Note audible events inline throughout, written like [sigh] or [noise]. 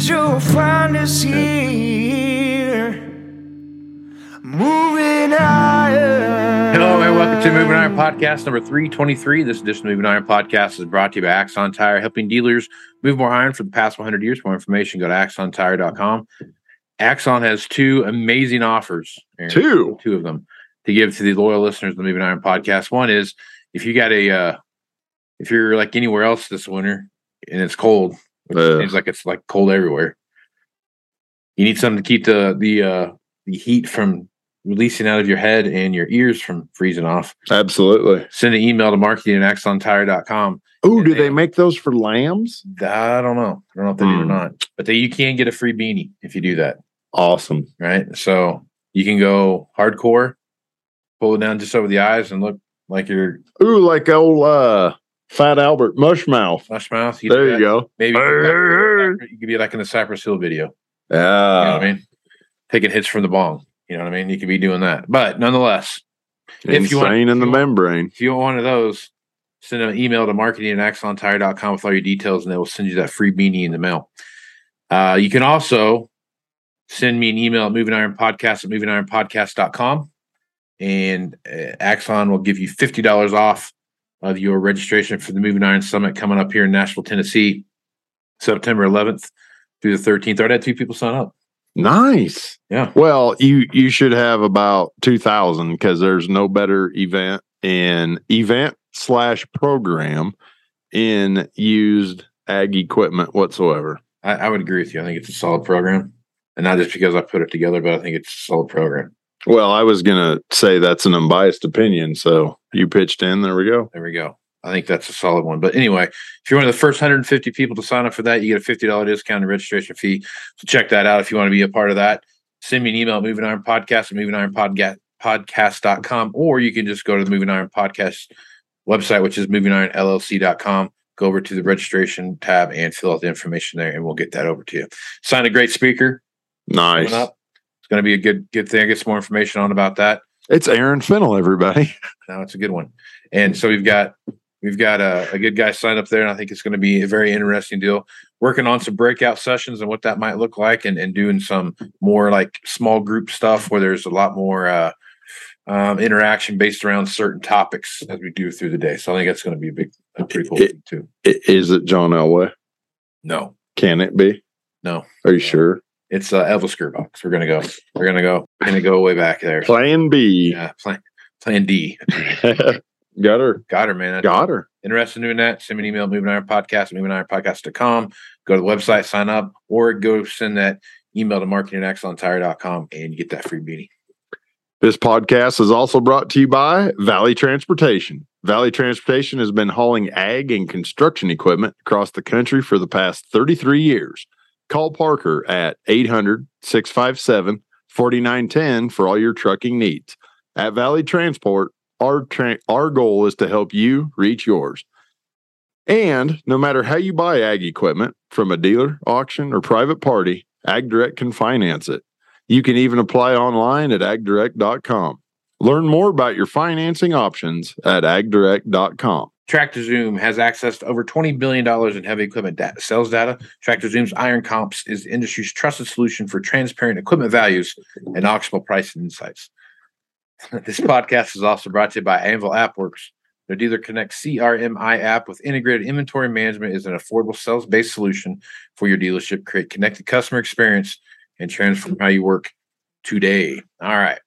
Years, you'll find us here. Moving higher. Hello and welcome to Moving Iron Podcast number 323. This edition of Moving Iron Podcast is brought to you by Axon Tire, helping dealers move more iron for the past 100 years. For more information, go to axontire.com. Axon has two amazing offers. Aaron. Two. Two of them to give to the loyal listeners of the Moving Iron Podcast. One is if you got a, uh, if you're like anywhere else this winter and it's cold, Ugh. seems like it's like cold everywhere, you need something to keep the, the, uh, the heat from releasing out of your head and your ears from freezing off Absolutely. send an email to marketing at axontire.com. Oh, do they- they make those for lambs? I don't know. I don't know if they do or Hmm. not, but they, you can get a free beanie if you do that. Awesome. Right. So you can go hardcore, pull it down just over the eyes and look like you're Ooh, like old uh Fat Albert Mushmouth. flush mouth. There you go. Maybe you could be like in the Cypress Hill video. You know Yeah. what I mean? Taking hits from the bong. You know what I mean? You could be doing that. But nonetheless, If you want- Insane in the you want- membrane. if you want one of those, send an email to marketing at axontire.com with all your details and they will send you that free beanie in the mail. Uh, you can also send me an email at moving iron podcast at movingironpodcast.com and uh, Axon will give you $50 off of your registration for the Moving Iron Summit coming up here in Nashville, Tennessee, September 11th through the 13th. I already had two people sign up. Nice. Yeah. Well, you you should have about two thousand because there's no better event in event slash program in used ag equipment whatsoever. I, I would agree with you. I think it's a solid program. And not just because I put it together, but I think it's a solid program. Well, I was gonna say that's an unbiased opinion, so you pitched in. There we go. There we go. I think that's a solid one. But anyway, if you're one of the first 150 people to sign up for that, you get a $50 discount and registration fee. So check that out if you want to be a part of that. Send me an email at Moving Iron Podcast at Moving Iron Podcast podcast.com or you can just go to the Moving Iron Podcast website, which is movingironllc.com. Go over to the registration tab and fill out the information there, and we'll get that over to you. Sign a great speaker Nice. Coming up. It's going to be a good good thing. I get some more information on about that. It's Aaron Fintel, everybody. [laughs] Now it's a good one. And so we've got we've got a, a good guy signed up there, and I think it's going to be a very interesting deal. Working on some breakout sessions and what that might look like, and, and doing some more like small group stuff where there's a lot more uh, um, interaction based around certain topics as we do through the day. So I think that's going to be a big, a pretty cool It- thing too. I- Is it John Elway? No, Can it be? no, Are you sure? It's uh, Elvis Gearbox. We're gonna go. We're gonna go. We're gonna go way back there. Plan B. Yeah, plan plan D. [laughs] Got her. Got her, man. Got her. interested in doing that, send me an email, moving iron podcast, moving iron podcast.com. Go to the website, sign up, or go send that email to marketing at and you get that free beanie. This podcast is also brought to you by Valley Transportation. Valley Transportation has been hauling ag and construction equipment across the country for the past 33 years. Call Parker at 800 657 4910 for all your trucking needs. At Valley Transport, our, tra- our goal is to help you reach yours. And no matter how you buy ag equipment from a dealer, auction, or private party, AgDirect can finance it. You can even apply online at agdirect.com. Learn more about your financing options at agdirect.com. Tractor Zoom has access to over $20 billion in heavy equipment data, sales data. Tractor Zoom's Iron Comps is the industry's trusted solution for transparent equipment values and auctionable pricing insights. [laughs] this podcast is also brought to you by Anvil AppWorks. The Dealer Connect CRMI app with integrated inventory management is an affordable sales based solution for your dealership. Create connected customer experience and transform how you work today. All right.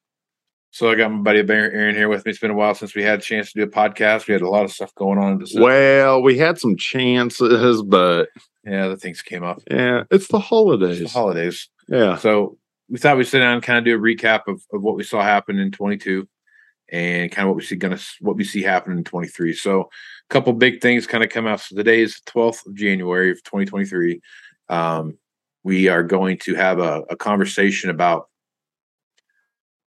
So I got my buddy Aaron here with me. It's been a while since we had a chance to do a podcast. We had a lot of stuff going on. in Well, we had some chances, but yeah, the things came up. yeah, it's the holidays. It's the holidays. yeah. So we thought we'd sit down and kind of do a recap of, of what we saw happen in 22 and kind of what we see gonna what we see happen in 23. So a couple big things kind of come out. So today is the 12th of January of 2023. Um, we are going to have a, a conversation about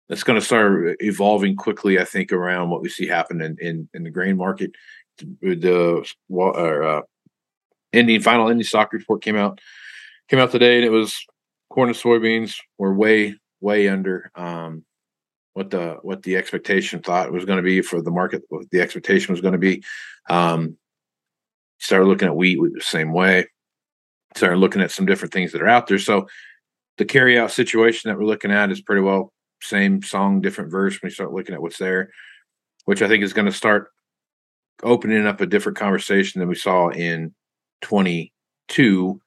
that's going to start evolving quickly. I think around what we see happen in in, in the grain market. The or, uh, ending final ending stock report came out came out today, and it was corn and soybeans were way way under um, what the what the expectation thought was going to be for the market. What the expectation was going to be. Um, started looking at wheat the same way. Started looking at some different things that are out there. So the carry out situation that we're looking at is pretty well same song, different verse when you start looking at what's there, which I think is going to start opening up a different conversation than we saw in 22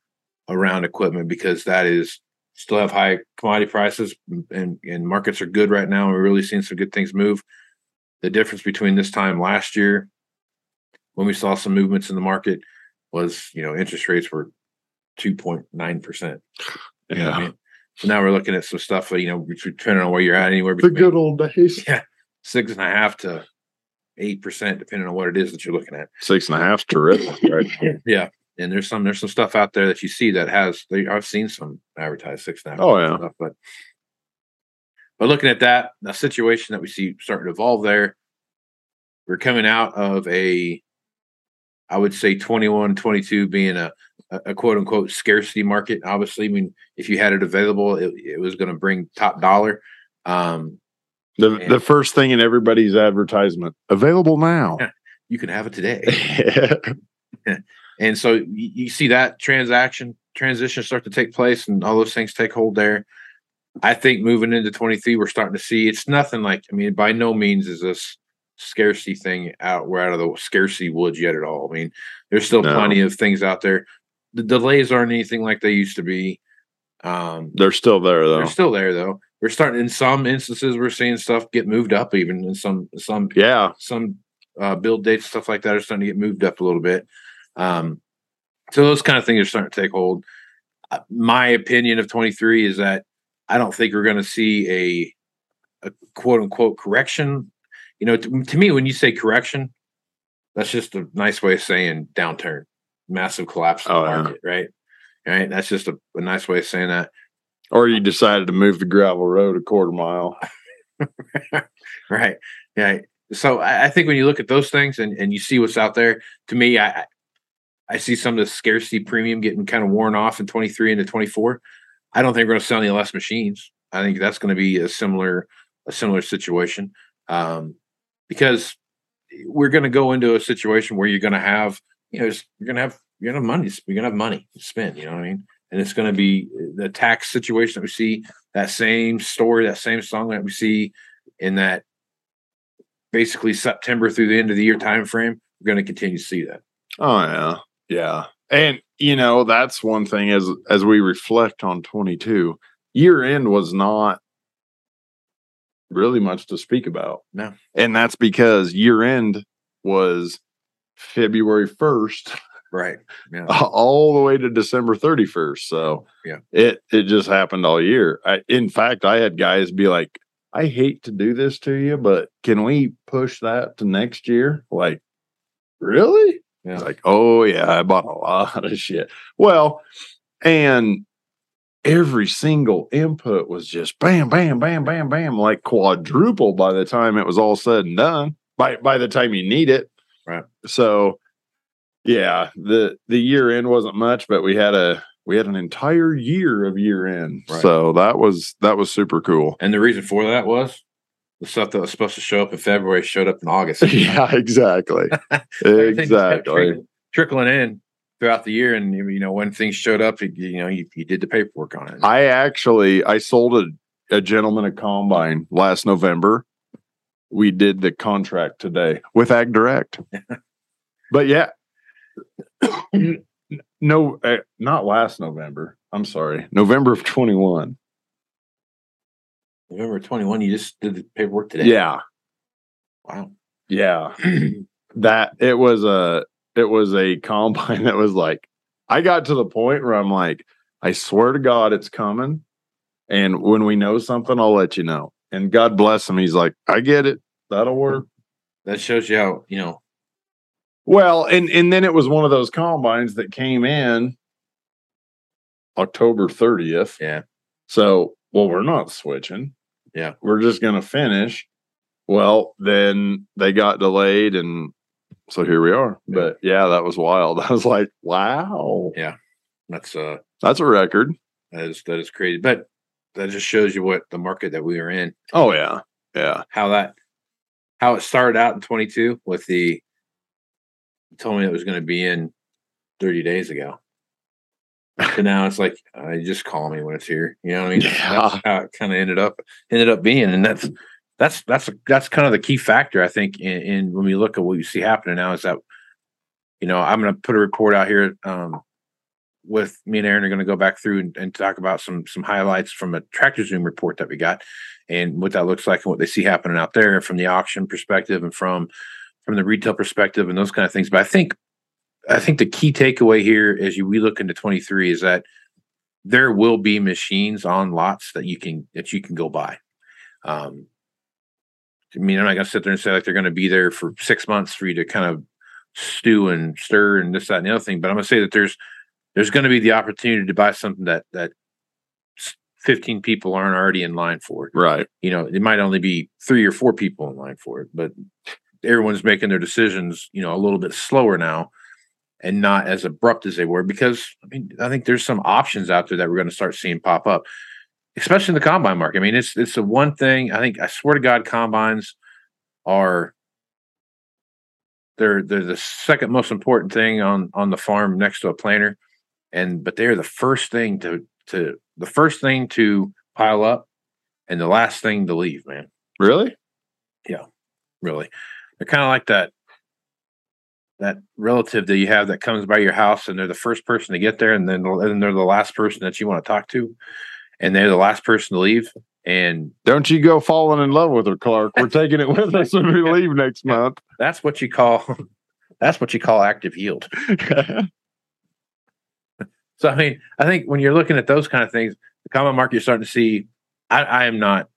around equipment because that is still have high commodity prices and, and markets are good right now. We're really seeing some good things move. The difference between this time last year when we saw some movements in the market was, you know, interest rates were 2.9%. You know I mean? So now we're looking at some stuff, uh, you know, depending on where you're at, anywhere The good old days. [laughs] yeah, six and a half to eight percent, depending on what it is that you're looking at. Six and a half, terrific, right? [laughs] Yeah, and there's some there's some stuff out there that you see that has. They, I've seen some advertised six and a half. Oh, yeah. stuff, but but looking at that, the situation that we see starting to evolve there, we're coming out of a, I would say 21, 22 being a a, a quote unquote scarcity market. Obviously, I mean, if you had it available, it, it was going to bring top dollar. Um, The And- the first thing in everybody's advertisement available now. you can have it today. [laughs] [laughs] And so you, you see that transaction transition start to take place and all those things take hold there. I think moving into 23, we're starting to see it's nothing like, I mean, by no means is this scarcity thing out, we're out of the scarcity woods yet at all. I mean, there's still No. plenty of things out there. The delays aren't anything like they used to be. Um, They're still there though. they're still there though. We're starting in some instances, we're seeing stuff get moved up even in some, some yeah. some uh, build dates, stuff like that, are starting to get moved up a little bit. Um, so those kind of things are starting to take hold. Uh, my opinion of 23 is that I don't think we're going to see a, a quote unquote correction. You know, to, to me, when you say correction, that's just a nice way of saying downturn, massive collapse in Oh, the yeah. market, right? Right. That's just a, a nice way of saying that. Or you decided to move the gravel road a quarter mile. [laughs] right. Yeah. So I, I think when you look at those things and, and you see what's out there, to me, I I- I see some of the scarcity premium getting kind of worn off in 23 into 24. I don't think we're going to sell any less machines. I think that's going to be a similar a similar situation um, because we're going to go into a situation where you're going to have you know you're going to have you're to have money you're going to have money to spend. You know what I mean? And it's going to be the tax situation that we see that same story, that same song that we see in that basically September through the end of the year time frame, we're going to continue to see that. Oh yeah. Yeah. And you know, that's one thing as as we reflect on 22, year end was not really much to speak about. No. And that's because year end was February 1st Right. [laughs] Yeah. all the way to December 31st. So Yeah. it it just happened all year. I in fact I had guys be like, I hate to do this to you, but can we push that to next year? Like, really? Yeah. Like, oh yeah, I bought a lot of shit. Well, and every single input was just bam, bam, bam, bam, bam, like quadruple by the time it was all said and done. By by the time you need it. Right. So yeah, the the year end wasn't much, but we had a we had an entire year of year end. Right. So that was that was super cool. And the reason for that was the stuff that was supposed to show up in February showed up in August. [laughs] yeah, exactly. [laughs] Everything just kept exactly. trickling, in throughout the year, and you know when things showed up, you, you know you, you did the paperwork on it. I actually I sold a, a gentleman a combine last November. We did the contract today with Ag Direct. [laughs] but yeah. no, uh, not last November. I'm sorry. November of 21. November twenty one, you just did the paperwork today. Yeah. Wow. Yeah. [clears throat] that it was a it was a combine [laughs] that was like I got to the point where I'm like, I swear to God it's coming. And when we know something, I'll let you know. And God bless him. He's like, I get it. That'll work. That shows you how you know. Well, and and then it was one of those combines that came in October 30th. Yeah. So, well, we're not switching. Yeah. We're just going to finish. Well, then they got delayed and so here we are. Yeah. But yeah, that was wild. [laughs] I was like, wow. Yeah. That's uh That's a record. that is that is crazy, but that just shows you what the market that we are in, Oh yeah. Yeah. how that how it started out in twenty two with the you told me it was going to be in thirty days ago. So now it's like uh, just call me when it's here. You know what I mean? Yeah. That's how it kind of ended up ended up being, and that's that's that's that's kind of the key factor I think in, in when we look at what you see happening now is that you know I'm going to put a report out here um, with me and Aaron are going to go back through and, and talk about some some highlights from a tractor zoom report that we got and what that looks like and what they see happening out there from the auction perspective and from from the retail perspective and those kind of things. But I think I think the key takeaway here as you we look into 23 is that there will be machines on lots that you can that you can go buy. Um, I mean, I'm not gonna sit there and say like they're gonna be there for six months for you to kind of stew and stir and this, that, and the other thing. But I'm gonna say that there's there's gonna be the opportunity to buy something that that 15 people aren't already in line for. Right. You know, it might only be three or four people in line for it, but everyone's making their decisions, you know, a little bit slower now and not as abrupt as they were because I mean I think there's some options out there that we're going to start seeing pop up, especially in the combine market. I mean it's it's the one thing I think I swear to God combines are they're they're the second most important thing on on the farm next to a planter, and but they're the first thing to to the first thing to pile up and the last thing to leave. Man, Really? Yeah, really, they're kind of like that that relative that you have that comes by your house and they're the first person to get there and then and they're the last person that you want to talk to and they're the last person to leave and Don't you go falling in love with her, Clark. We're [laughs] taking it with us when we leave next month. that's what you call [laughs] that's what you call active yield [laughs] so i mean i think when you're looking at those kind of things the combine market you're starting to see i, I am not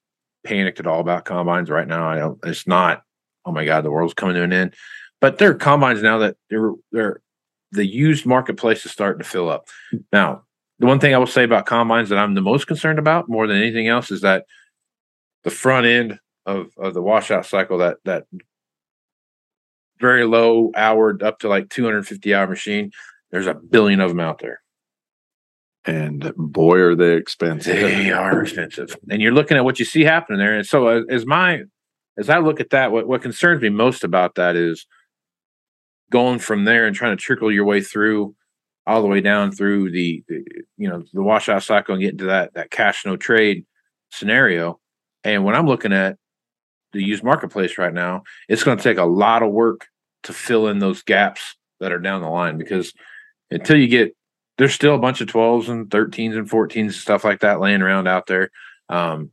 panicked at all about combines right now. I don't it's not oh my god the world's coming to an end. But there are combines now that they're they're the used marketplace is starting to fill up. Now the one thing i will say about combines that i'm the most concerned about more than anything else is that the front end of of the washout cycle that that very low hour up to like 250 hour machine there's a billion of them out there and boy, are they expensive. they are expensive. And you're looking at what you see happening there. And so uh, as, as my as i look at that what, what concerns me most about that is going from there and trying to trickle your way through all the way down through the, the you know the washout cycle and get into that that cash no trade scenario. And when i'm looking at the used marketplace right now it's going to take a lot of work to fill in those gaps that are down the line because until you get there's still a bunch of 12s and 13s and 14s and stuff like that laying around out there. Um,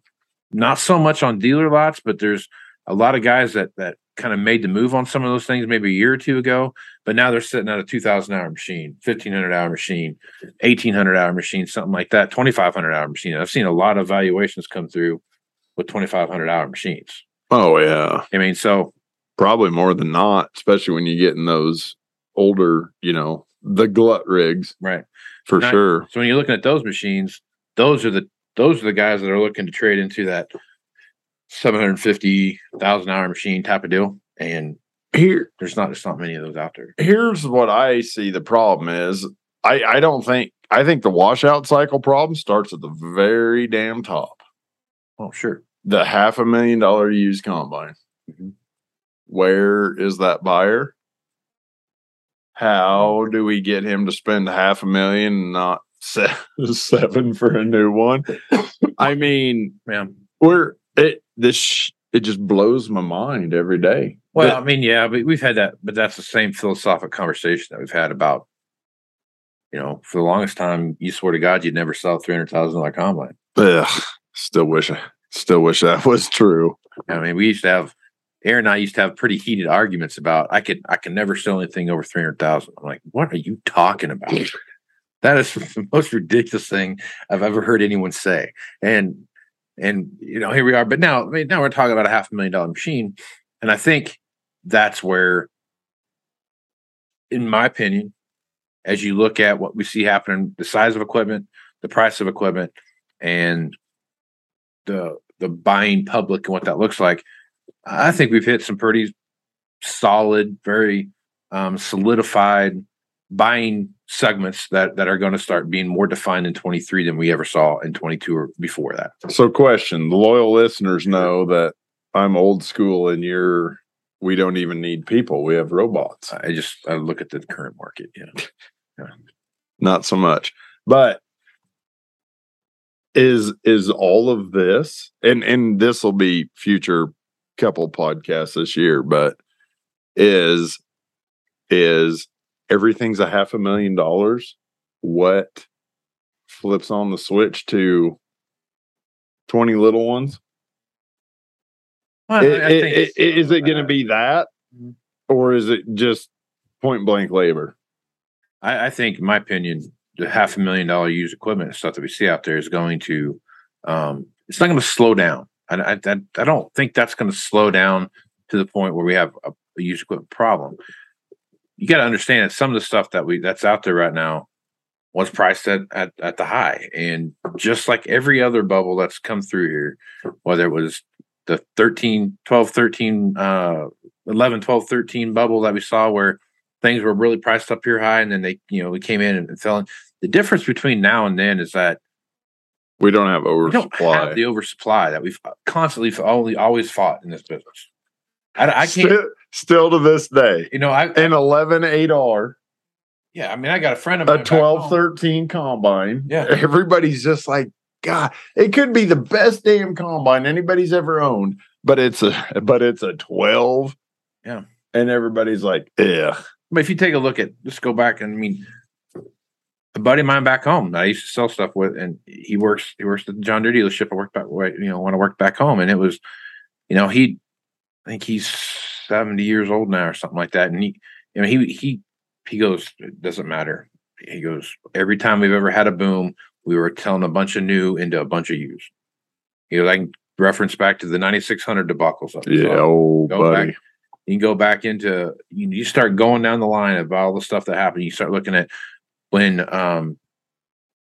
not so much on dealer lots but there's a lot of guys that that kind of made the move on some of those things maybe a year or two ago but now they're sitting at a 2000 hour machine 1500 hour machine 1800 hour machine something like that 2500 hour machine. I've seen a lot of valuations come through with 2500 hour machines. Oh yeah. i mean so Probably more than not, especially when you get in those older, you know, the glut rigs right for sure. So when you're looking at those machines, those are the those are the guys that are looking to trade into that seven hundred fifty thousand hour machine type of deal. And Here, There's not there's not many of those out there. here's what I see the problem is. I, I don't think I think the washout cycle problem starts at the very damn top. Oh, sure. The half a million dollar used combine. Mhm. Where is that buyer? How mm-hmm. do we get him to spend half a million and not [laughs] seven for a new one? I mean, Yeah. we're it this sh- it just blows my mind every day. Well, That- I mean, yeah, but we've had that, but that's the same philosophical conversation that we've had about, you know, for the longest time, you swear to God you'd never sell three hundred thousand dollar combine. ugh, still wish I still wish that was true. I mean, we used to have Aaron and I used to have pretty heated arguments about I could I can never sell anything over three hundred thousand. I'm like, what are you talking about? that is [laughs] the most ridiculous thing I've ever heard anyone say. And and you know, here we are. But now, I mean, now we're talking about a half a million dollar machine, and I think that's where, in my opinion, as you look at what we see happening, the size of equipment, the price of equipment, and the the buying public and what that looks like, I think we've hit some pretty solid, very um, solidified buying segments that that are going to start being more defined in 23 than we ever saw in 22 or before that. So question, the loyal listeners know that I'm old school and you're we don't even need people. We have robots. I just I look at the current market. [laughs] Yeah, Not so much. But is is all of this and and this will be future couple podcasts this year, but is is everything's a half a million dollars what flips on the switch to 20 little ones Well, I- I- think I- it's- is it going to be that Mhm. or is it just point blank labor I, I think, in my opinion, the half a million dollar used equipment stuff that we see out there is going to, um, it's not going to slow down. I, I, I- don't think that's going to slow down to the point where we have a, a used equipment problem. You got to understand that some of the stuff that we that's out there right now was priced at, at at the high, and just like every other bubble that's come through here, whether it was the 13, 12, 13, uh, 11, 12, 13 bubble that we saw where things were really priced up here high and then they you know we came in and, and fell in the difference between now and then is that we don't have we don't have the oversupply that we've uh, constantly only always fought in this business. I, I can't still, still to this day. You know i an 11 8r yeah i mean i got a friend of mine a back 12 13 combine. Yeah. everybody's just like god it could be the best damn combine anybody's ever owned but it's a but it's a 12 Yeah. and everybody's like yeah but if you take a look at just go back and i mean a buddy of mine back home that I used to sell stuff with, and he works he works at the John Deere dealership. I worked back, you know, when I worked back home, and it was, you know, he, I think he's seventy years old now or something like that, and he, you know, he he he goes, it doesn't matter. He goes, every time we've ever had a boom, we were telling a bunch of new into a bunch of used. He goes, I can reference back to the ninety six hundred debacles. that we yeah saw oh go buddy back. you can go back into you, you start going down the line of all the stuff that happened. You start looking at when um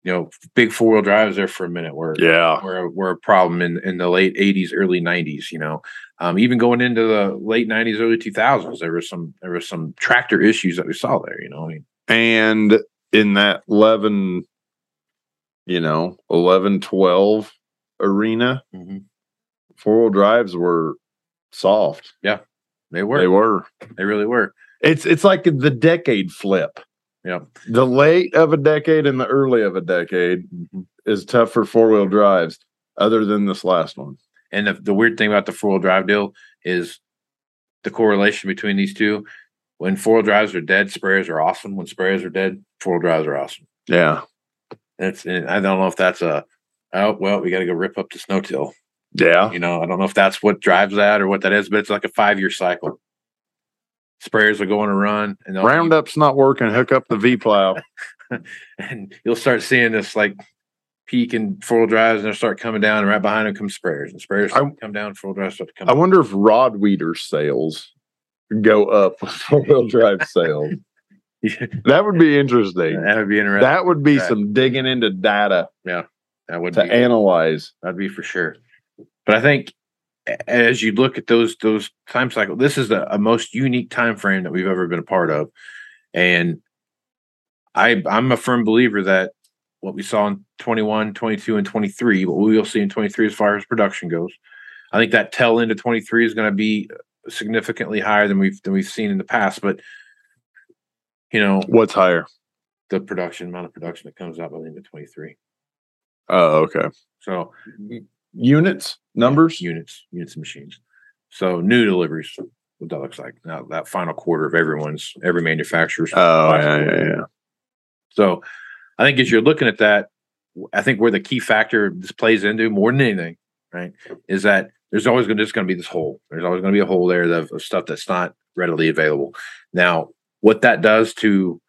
you know big four wheel drives there for a minute were yeah. were, were a problem in in the late 80s early 90s you know? Um even going into the late 90s early 2000s there was some there was some tractor issues that we saw there you know I mean, and in that 11 you know 11 12 arena four-wheel drives were soft. Yeah they were. They were. They really were. It's it's like the decade flip yeah the late of a decade and the early of a decade is tough for four-wheel drives other than this last one and the, the weird thing about the four wheel drive deal is the correlation between these two. When four wheel drives are dead, sprayers are awesome. When sprayers are dead, four wheel drives are awesome. yeah That's and I don't know if that's a oh well, we got to go rip up the snow till. yeah You know, I don't know if that's what drives that or what that is, but it's like a five year cycle. Sprayers are going to run, and roundup's not working hook up the v plow [laughs] and you'll start seeing this like peak in four wheel drives, and they'll start coming down, and right behind them come sprayers, and sprayers I- come down, four drives start to come. i wonder if rod weeder sales go up with four-wheel drive [laughs] sales that would be interesting that would be interesting. that would be Right. some digging into data yeah that would to be analyze That'd be for sure. But I think a- as you look at those those time cycle, this is a, a most unique time frame that we've ever been a part of, and I I'm a firm believer that what we saw in 21, 22, and 23, what we will see in 23 as far as production goes, I think that tell of 23 is going to be significantly higher than we've than we've seen in the past. But you know, What's higher? the production amount of production that comes out by the end of 23. Oh, okay. So Units, numbers. units, units and machines. So new deliveries, what that looks like now, that final quarter of everyone's, every manufacturer's. Oh, yeah, yeah, yeah. So I think as you're looking at that, I think where the key factor this plays into more than anything, right, is that there's always going to just going to be this hole. There's always going to be a hole there of, of stuff that's not readily available. Now, what that does to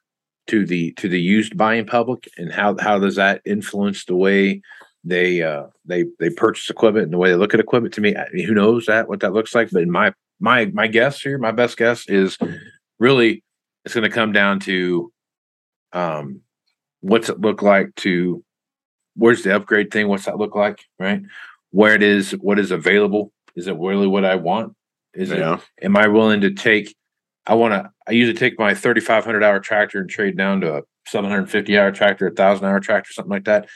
to the to the used buying public and how how does that influence the way they uh they they purchase equipment and the way they look at equipment to me I mean, who knows that what that looks like but in my my my guess here my best guess is really it's going to come down to um what's it look like to where's the upgrade thing what's that look like right where it is what is available is it really what i want is it am I willing to take? I want to. I usually take my 3,500 hour tractor and trade down to a 750 hour tractor, a thousand hour tractor, something like that.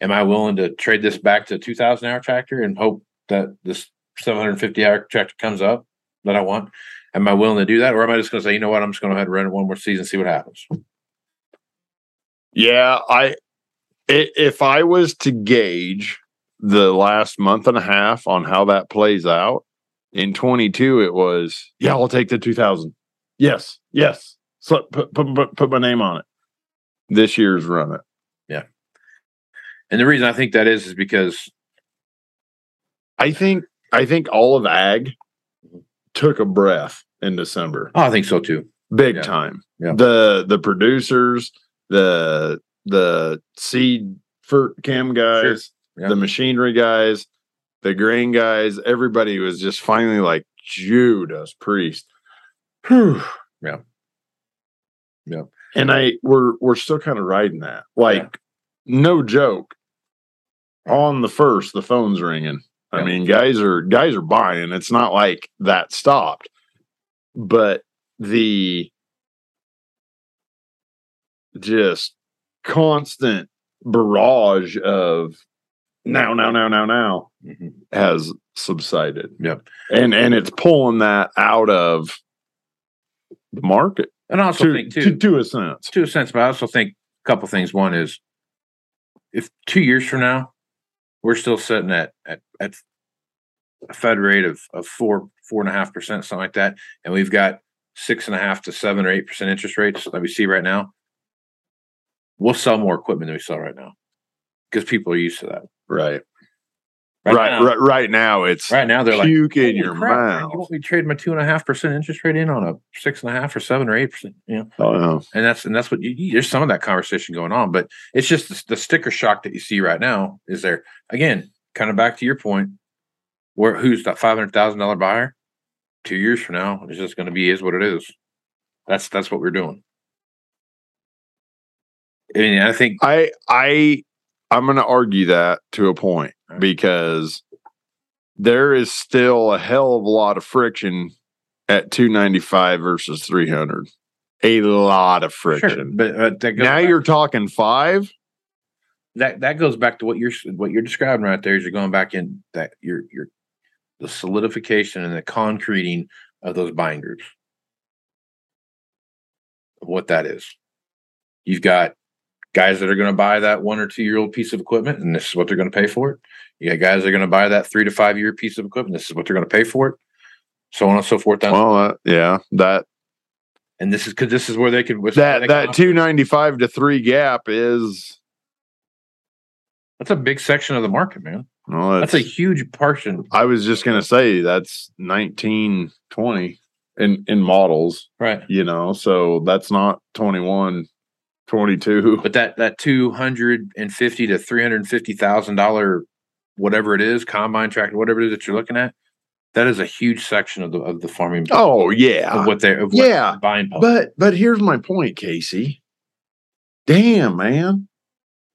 Am I willing to trade this back to a 2,000 hour tractor and hope that this 750 hour tractor comes up that I want? Am I willing to do that, or am I just going to say, you know what, I'm just going to ahead and run it one more season, see what happens? Yeah, I if I was to gauge the last month and a half on how that plays out in 22 it was yeah, I'll take the 2000. Yes. Yes. So put put, put my name on it. This year's run it. And the reason I think that is is because I think I think all of ag mm-hmm. took a breath in December. oh, I think so too. Big Yeah. time. Yeah. The the producers, the the seed for cam guys, Yeah. the machinery guys, the grain guys, everybody was just finally like Judas Priest. Whew. Yeah. Yeah. And I we're we're still kind of riding that. Like, no joke. On the first, the phone's ringing. I Yeah. mean, guys are guys are buying. It's not like that stopped. But the just constant barrage of now, now, now, now, now Mhm. has subsided. Yep. And and it's pulling that out of the market And I also to, think to, too, to a sense. to a sense, but I also think a couple things. One is if two years from now we're still sitting at at at a Fed rate of of four four and a half percent, something like that, and we've got six and a half to seven or eight percent interest rates that we see right now, we'll sell more equipment than we sell right now because people are used to that. Right. Right. now, Right. Right now it's right now they're like puke in your crap, mouth. You want me to trade my two and a half percent interest rate in on a six and a half or seven or eight percent? You know, Oh, no. and that's and that's what you, there's some of that conversation going on, but it's just the, the sticker shock that you see right now is there again, kind of back to your point, where who's that five hundred thousand dollar buyer? Two years from now, it's just going to be is what it is. That's that's what we're doing. I mean, I think I I I'm going to argue that to a point. Because there is still a hell of a lot of friction at 295 versus 300. A lot of friction. sure, but uh, that goes now back- you're talking five. that that goes back to what you're what you're describing right there. Is you're going back in that you're you're the solidification and the concreting of those buying groups what that is. You've got guys that are going to buy that one or two year old piece of equipment, and this is what they're going to pay for it. You got guys that are going to buy that three to five year piece of equipment. This is what they're going to pay for it. So on and so forth. Down, Well, uh, yeah, that and this is because this is where they can that where they can that 295 to 3 gap is That's a big section of the market, man. well, That's a huge portion. I was just going to say that's nineteen twenty in in models, Right. you know. So that's not 21 22. But that that two hundred and fifty to three hundred and fifty thousand dollar, whatever it is, combine tractor, whatever it is that you're looking at, that is a huge section of the of the farming Oh, yeah. of what they're of what yeah, the buying public. But but here's my point, Casey. Damn, man.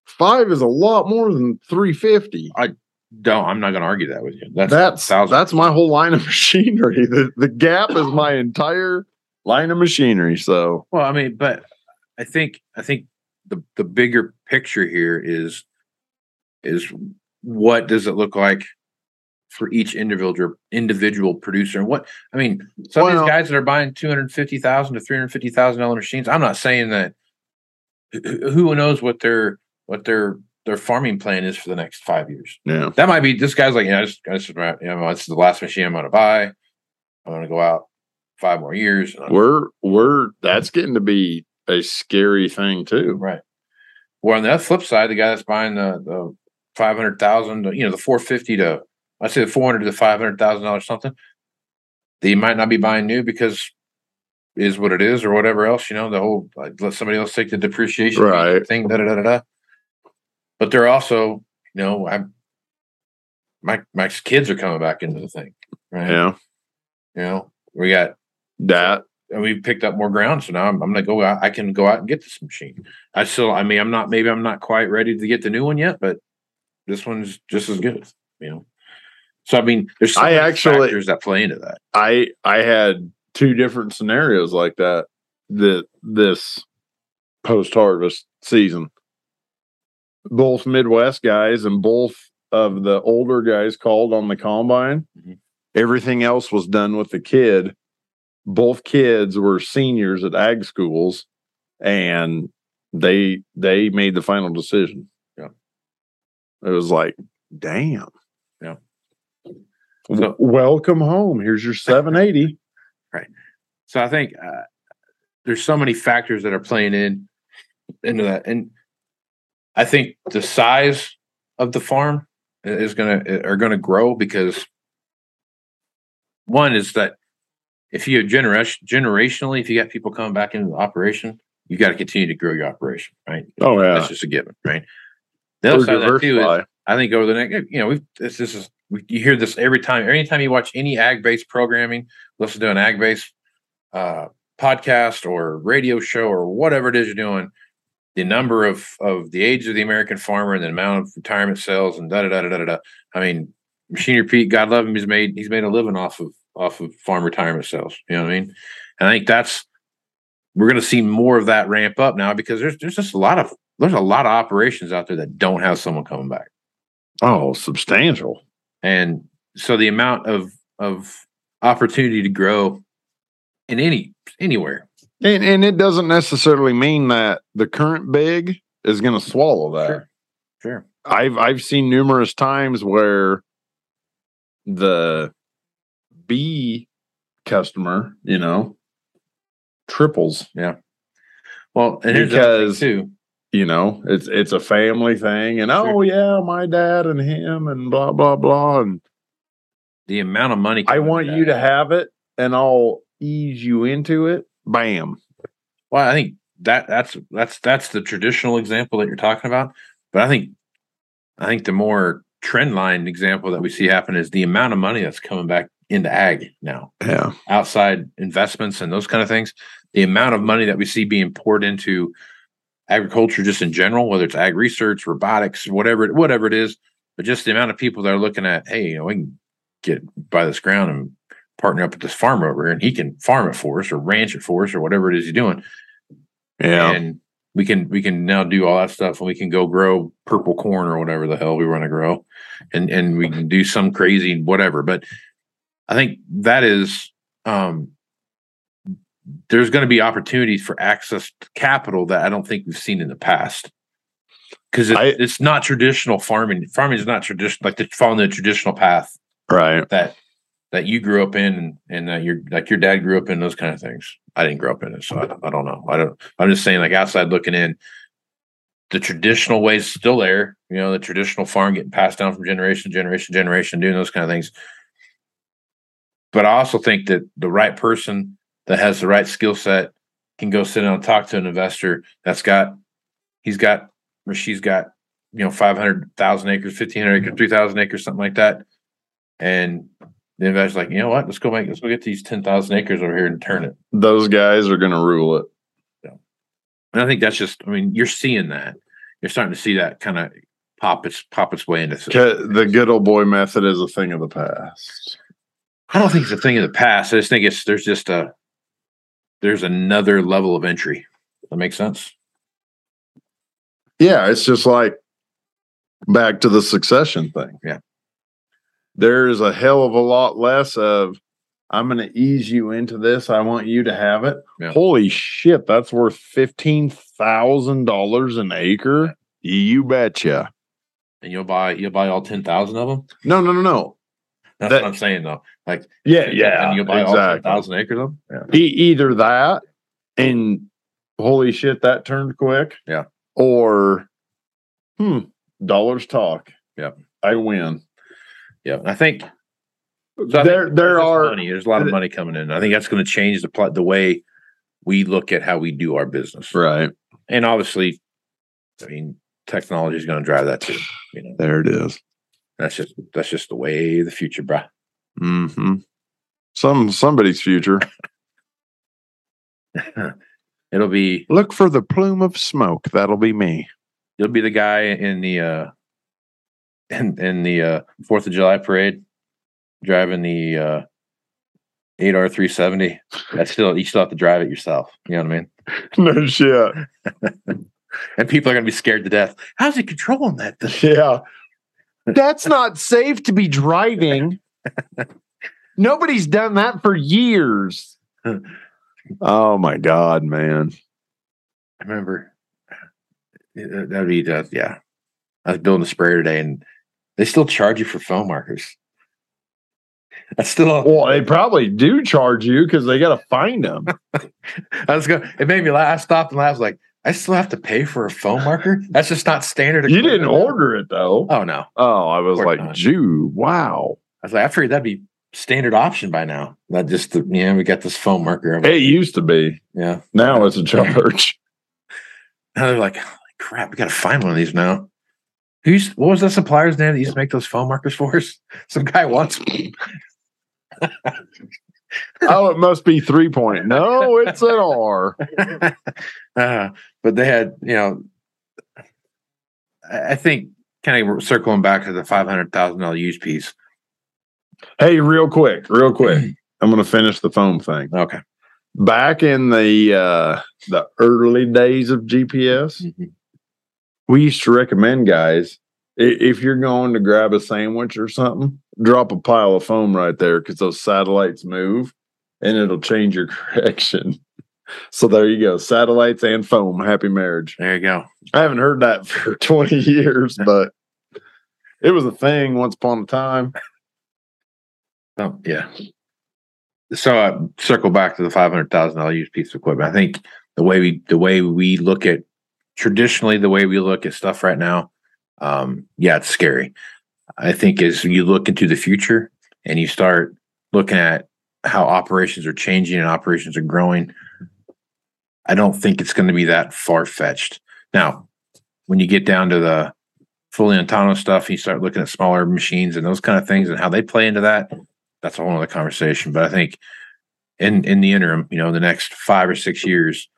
Five is a lot more than 350. I don't. I'm not going to argue that with you. That's That's thousand- that's my whole line of [laughs] machinery. The the gap is my entire line of machinery. So Well, I mean, but I think I think the the bigger picture here is is what does it look like for each individual individual producer and what I mean some of these guys that are buying two hundred fifty thousand to three hundred fifty thousand dollar machines. I'm not saying that who who knows what their what their their farming plan is for the next five years. yeah. That might be this guy's like, yeah, I just, I just, you know, it's the last machine I'm going to buy. I'm going to go out five more years. and We're we're that's getting to be a scary thing too. Right. Well, on the flip side, the guy that's buying the, the five hundred thousand, you know, the four fifty to I say the four hundred to five hundred thousand dollars something, they might not be buying new because is what it is or whatever else. You know, the whole like, let somebody else take the depreciation Right. thing. Da da da da. But they're also, you know, I'm my my kids are coming back into the thing, right? Yeah. You know, we got That and we picked up more ground. So now I'm, I'm gonna go out. I can go out and get this machine. I still, I mean, I'm not. Maybe I'm not quite ready to get the new one yet, but this one's just as good. You know. So I mean, there's so I actually- factors that play into that. I I had two different scenarios like that that this post harvest season. Both Midwest guys and both of the older guys called on the combine. Mhm. Everything else was done with the kid. Both kids were seniors at ag schools and they they made the final decision. Yeah. It was like, damn. Yeah. W- welcome home. Here's your 780. [laughs] right. So I think uh, there's so many factors that are playing in into that, and I think the size of the farm is gonna are gonna grow because one is that if you're generation generationally, if you got people coming back into the operation, you got to continue to grow your operation, right? Oh yeah. That's just a given, right? The other side that too is. I think over the next, you know, we've this, this is we, you hear this every time. Anytime you watch any ag based programming, listen to an ag based uh, podcast or radio show or whatever it is you're doing, the number of of the age of the American farmer and the amount of retirement sales and da da da da da da. I mean, Machinery Pete, God love him, he's made he's made a living off of off of farm retirement sales. You know what I mean? And I think that's we're going to see more of that ramp up now because there's there's just a lot of there's a lot of operations out there that don't have someone coming back. Oh, substantial. and so the amount of of opportunity to grow in any anywhere And and it doesn't necessarily mean that the current big is going to swallow that. Sure. sure I've I've seen numerous times where the B customer, you know, triples. Yeah. Well and here's the other thing, Because- too You know, it's it's a family thing, and Sure. oh yeah, my dad and him, and blah blah blah, and the amount of money I want you to have it, and I'll ease you into it. Bam. well i think that that's that's that's the traditional example that you're talking about but i think i think the more trend line example that we see happen is the amount of money that's coming back into ag now Yeah. outside investments and those kind of things, the amount of money that we see being poured into agriculture just in general, whether it's ag research, robotics, whatever whatever it is, but just the amount of people that are looking at, hey, you know, we can get buy this ground and partner up with this farmer over here and he can farm it for us or ranch it for us or whatever it is he's doing. Yeah. And we can we can now do all that stuff and we can go grow purple corn or whatever the hell we want to grow. And and we can do some crazy whatever. But I think that is um there's going to be opportunities for access to capital that I don't think we've seen in the past. Because it, it's not traditional farming. Farming is not traditional, like the, following the traditional path right. that that you grew up in and, and that your like your dad grew up in those kind of things. I didn't grow up in it, so I, don't- I don't know. I don't. I'm just saying, like outside looking in, the traditional ways still there. You know, the traditional farm getting passed down from generation to generation, to generation, doing those kind of things. But I also think that the right person that has the right skill set can go sit down and talk to an investor that's got he's got or she's got you know 500,000 acres, 1,500 acres, mm-hmm. 3,000 acres, something like that. And the investor's like, you know what? Let's go make, let's go get these 10,000 acres over here and turn it. Those guys are going to rule it. Yeah. And I think that's just, I mean, you're seeing that. You're starting to see that kind of pop its pop its way into. The good old boy method is a thing of the past. I don't think it's a thing of the past. I just think it's there's just a there's another level of entry. That makes sense. Yeah, it's just like back to the succession thing. Yeah. There's a hell of a lot less of I'm going to ease you into this. I want you to have it. Yeah. Holy shit, that's worth $15,000 an acre. You betcha. And you'll buy you'll buy all ten thousand of them. No, no, no, no. That's That- what I'm saying though. Like Yeah, and you'll buy all ten thousand acres of them. E- either that and holy shit, that turned quick. Yeah. Or, hmm, dollars talk. Yeah. I win. Yeah, I think so I there, there are. money. There's a lot of money coming in. I think that's going to change the pl- the way we look at how we do our business. Right. And obviously, I mean, technology is going to drive that too. You know, There it is. that's just that's just the way the future, bruh. Mm-hmm. Some somebody's future. [laughs] It'll be Look for the plume of smoke. That'll be me. you'll be the guy in the uh in in the uh Fourth of July parade driving the uh eight R three seventy. That's still you still have to drive it yourself. You know what I mean? [laughs] no shit. [laughs] And people are gonna be scared to death. How's he controlling that thing? Yeah. That's not safe to be driving. [laughs] Nobody's done that for years. oh my god, man. I remember uh, that'd be uh, yeah. I was building a sprayer today, and they still charge you for foam markers. That's still. Well, they probably do charge you because they got to find them. [laughs] I was going. It made me laugh. I stopped and laughed. I was like, I still have to pay for a foam marker. That's just not standard. You didn't order it though. Oh no! Oh, I was like, not. Jew, wow. I was like, I figured that'd be standard option by now. Not just the, you know, we got this foam marker. Like, It used to be. yeah. Now it's a charge. [laughs] Now they're like, crap, we got to find one of these now. Who's what was that supplier's name that used to make those foam markers for us? [laughs] Some guy wants [laughs] oh, it must be three point. No, it's an R. uh, but they had, you know, I I think kind of circling back to the five hundred thousand dollar use piece. Hey, real quick, real quick. I'm gonna finish the foam thing. Okay. Back in the uh the early days of GPS, Mhm. we used to recommend guys if you're going to grab a sandwich or something, drop a pile of foam right there because those satellites move and it'll change your [laughs] correction. So there you go, satellites and foam. Happy marriage. There you go. I haven't heard that [laughs] for 20 years, but it was a thing once upon a time. Oh yeah. So uh, circle back to the five hundred thousand dollar use piece of equipment. I think the way we the way we look at traditionally the way we look at stuff right now, um, yeah, it's scary. I think as you look into the future and you start looking at how operations are changing and operations are growing, I don't think it's going to be that far fetched. Now, when you get down to the fully autonomous stuff, you start looking at smaller machines and those kind of things and how they play into that. That's a whole other conversation. But I think in in the interim, you know, the next five or six years,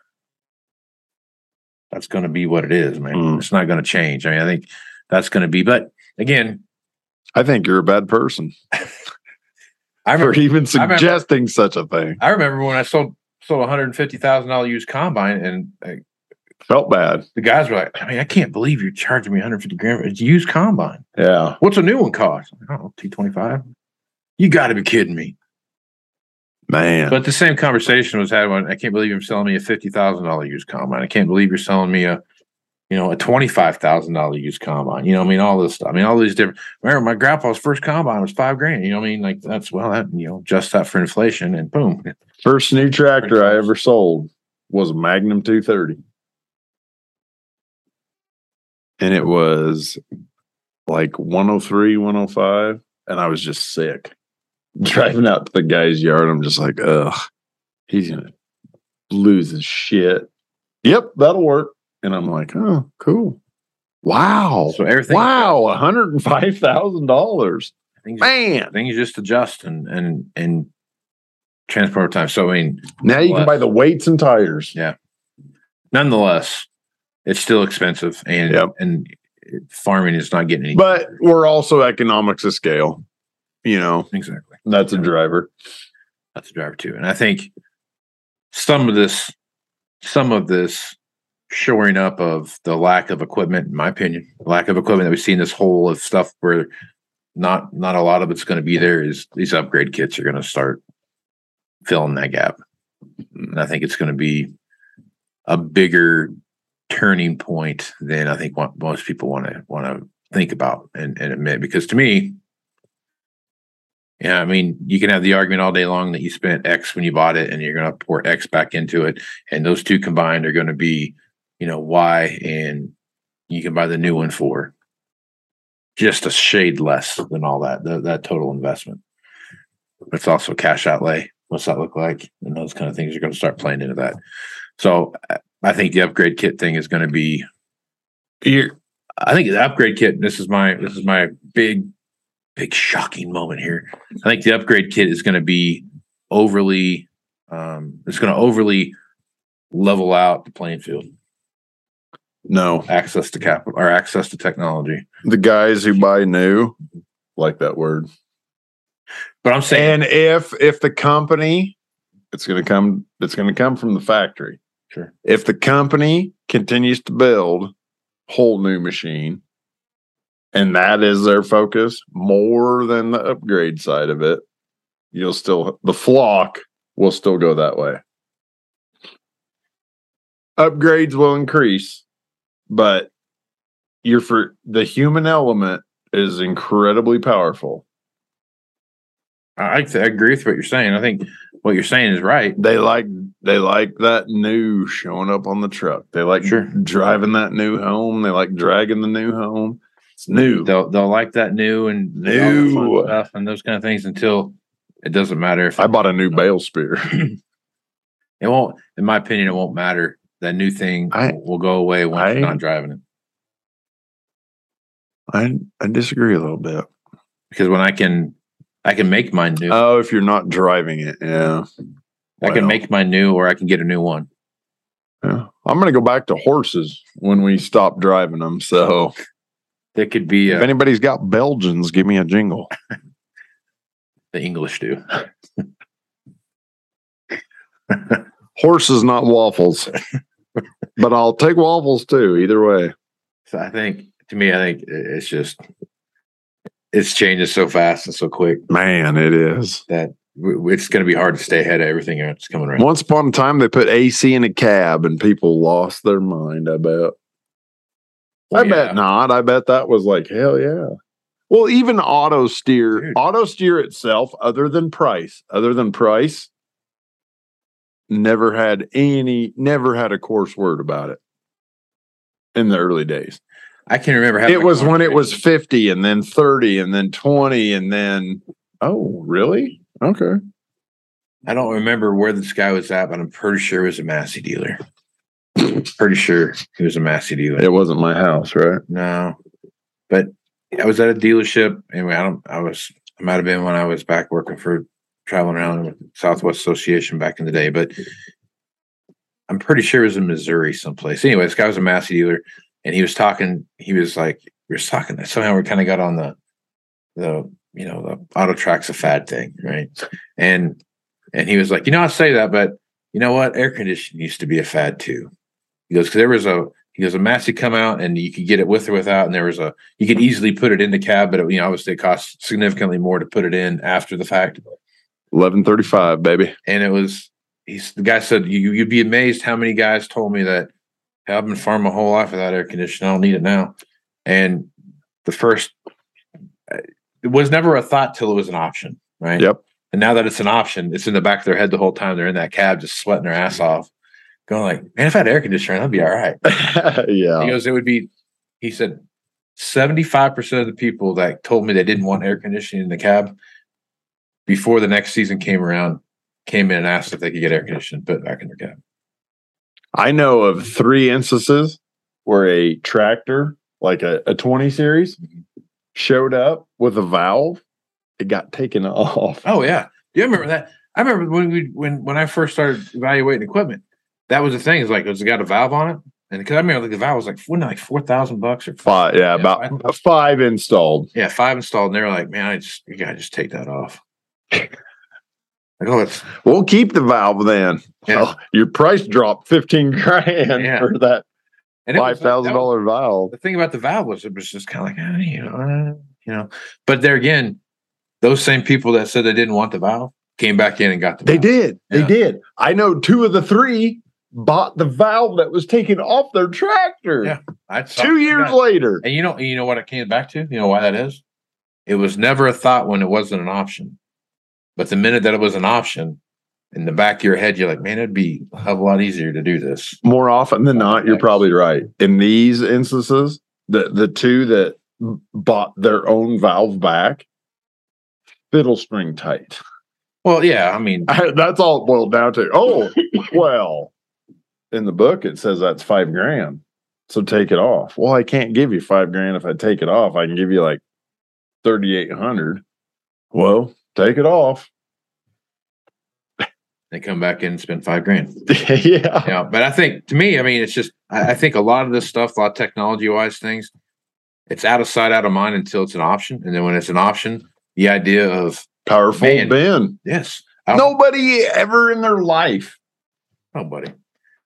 that's going to be what it is, man. Mm. It's not going to change. I mean, I think that's going to be. But again, I think you're a bad person [laughs] I for remember even I remember- suggesting such a thing. I remember when I sold sold a hundred and fifty thousand dollar used combine, and uh, Felt bad. the guys were like, "I mean, I can't believe you're charging me one hundred fifty grand for a used combine. Yeah. What's a new one cost? I don't know, two twenty five. You got to be kidding me." Man. But the same conversation was had when I can't believe you're selling me a fifty thousand dollar used combine. I can't believe you're selling me a, you know, a twenty five thousand dollar used combine. You know, I mean, all this stuff. I mean, all these different. Remember, my grandpa's first combine was five grand. You know, what I mean, like that's well, that you know, just that for inflation, and boom, First new tractor I ever sold was a Magnum 230. And it was like 103, 105. And I was just sick. Driving out to the guy's yard, I'm just like, ugh, he's going to lose his shit. Yep, that'll work. And I'm like, oh, cool. Wow. so everything. Wow, $105,000. things, Man. things just adjust and and and transport time. So I mean, Now you can buy the weights and tires. Yeah. Nonetheless, it's still expensive, and Yep. and farming is not getting any. But we're also economics of scale. You know, exactly. That's a driver. That's a driver too. And I think some of this, some of this shoring up of the lack of equipment, in my opinion, lack of equipment that we've seen this whole of stuff where not not a lot of it's going to be there is these upgrade kits are going to start filling that gap. Mm-hmm. And I think it's going to be a bigger turning point than I think what most people want to want to think about and, and admit. Because to me, yeah, I mean, you can have the argument all day long that you spent X when you bought it, and you're going to pour X back into it, and those two combined are going to be, you know, Y, and you can buy the new one for just a shade less than all that that, that total investment. It's also cash outlay. What's that look like? And those kind of things are going to start playing into that. So I- I think the upgrade kit thing is going to be. You're, I think the upgrade kit. This is my this is my big, big shocking moment here. I think the upgrade kit is going to be overly. Um, it's going to overly level out the playing field. no, Access to capital or access to technology. the guys who buy new like that word. But I'm saying, And if if the company, it's going to come, it's going to come from the factory. sure, If the company continues to build whole new machine, and that is their focus more than the upgrade side of it, you'll still the flock will still go that way. Upgrades will increase, but you're for the human element is incredibly powerful. I, I agree with what you're saying. I think what you're saying is right. They like they like that new showing up on the truck. They like Sure. driving that new home. They like dragging the new home. It's new. They'll they'll like that new and all the fun New. stuff and those kind of things until it doesn't matter if I bought a new uh, bale [clears throat] spear. it won't. In my opinion, it won't matter. That new thing I- will go away once I- you're not driving it. I I disagree a little bit. Because when I can, I can make mine new. Oh, if you're not driving it, yeah. I can make mine new, or I can get a new one. yeah. I'm gonna go back to horses when we stop driving them. So That could be if uh, anybody's got Belgians, give me a jingle. [laughs] the English do. [laughs] Horses, not waffles. but I'll take waffles too. Either way. So I think, to me, I think it's just it's changing so fast and so quick Man, it is. that it's going to be hard to stay ahead of everything that's coming around. Once upon a time, they put AC in a cab and people lost their mind. I bet. I Yeah. bet not. I bet that was like, hell yeah. Well, even auto steer, Dude. auto steer itself, other than price, other than price, never had any, never had a coarse word about it in the early days. I can remember having It was when it was 50 and then 30 and then 20 and then, oh, really? Okay. I don't remember where this guy was at, but I'm pretty sure it was a Massey dealer. Pretty sure he was a Massey dealer. It wasn't my house, right? No, but I was at a dealership. Anyway, I don't. I was. I might have been when I was back working for traveling around with Southwest Association back in the day, but I'm pretty sure it was in Missouri someplace. Anyway, this guy was a Massey dealer, and he was talking. He was like, we were talking. Somehow we kind of got on the the you know the auto tracks a fad thing, right? And and he was like, you know, I say that, but you know what? Air conditioning used to be a fad too. He goes, because there was a he goes, a Massey come out and you could get it with or without, and there was a you could easily put it in the cab, but it, you know, obviously it costs significantly more to put it in after the fact. 1135, baby. And it was he's the guy said you you'd be amazed how many guys told me that "Hey, I've been farming my whole life without air conditioning. I don't need it now. And the first it was never a thought till it was an option, right? Yep. And now that it's an option, it's in the back of their head the whole time. They're in that cab, just sweating their ass off, going like, "Man, if I had air conditioning, I'd be all right." [laughs] yeah. He goes, it would be, he said, 75% of the people that told me they didn't want air conditioning in the cab before the next season came around came in and asked if they could get air conditioning put back in their cab. I know of three instances where a tractor, like a, a 20 series, mm-hmm. showed up with a valve. It got taken [laughs] off. Oh, yeah. Do you remember that? I remember when we when when I first started evaluating equipment, that was the thing. Is like, it's got a valve on it? And because I remember like the valve was like wasn't like four thousand bucks or Five, yeah, Yeah, about five installed. yeah five installed. And they were like, man, I just you gotta just take that off. like oh, it's We'll keep the valve then. Yeah. Well, your price dropped fifteen grand Yeah. for that and like- thousand dollar valve. The thing about the valve was it was just kind of like eh, you know eh, you know. But there again, those same people that said they didn't want the valve came back in and got the. They valve. did. They did. I know two of the three bought the valve that was taken off their tractor. Yeah. I Two years yeah. later. And you know, you know what it came back to? You know why that is? It was never a thought when it wasn't an option. But the minute that it was an option, in the back of your head, you're like, man, it'd be a hell of a lot easier to do this. More often than not, you're probably right. In these instances, the the two that bought their own valve back, fiddle string tight. Well, yeah, I mean, [laughs] That's all it boiled down to. Oh, [laughs] well, in the book it says that's five grand. So take it off. Well, I can't give you five grand if I take it off. I can give you like thirty eight hundred. Well, take it off. they come back in and spend five grand. [laughs] yeah. Yeah, but I think to me, I mean, it's just I, I think a lot of this stuff, a lot of technology wise things, it's out of sight, out of mind until it's an option, and then when it's an option, the idea of Powerful Man. bin. yes, Nobody ever in their life. nobody.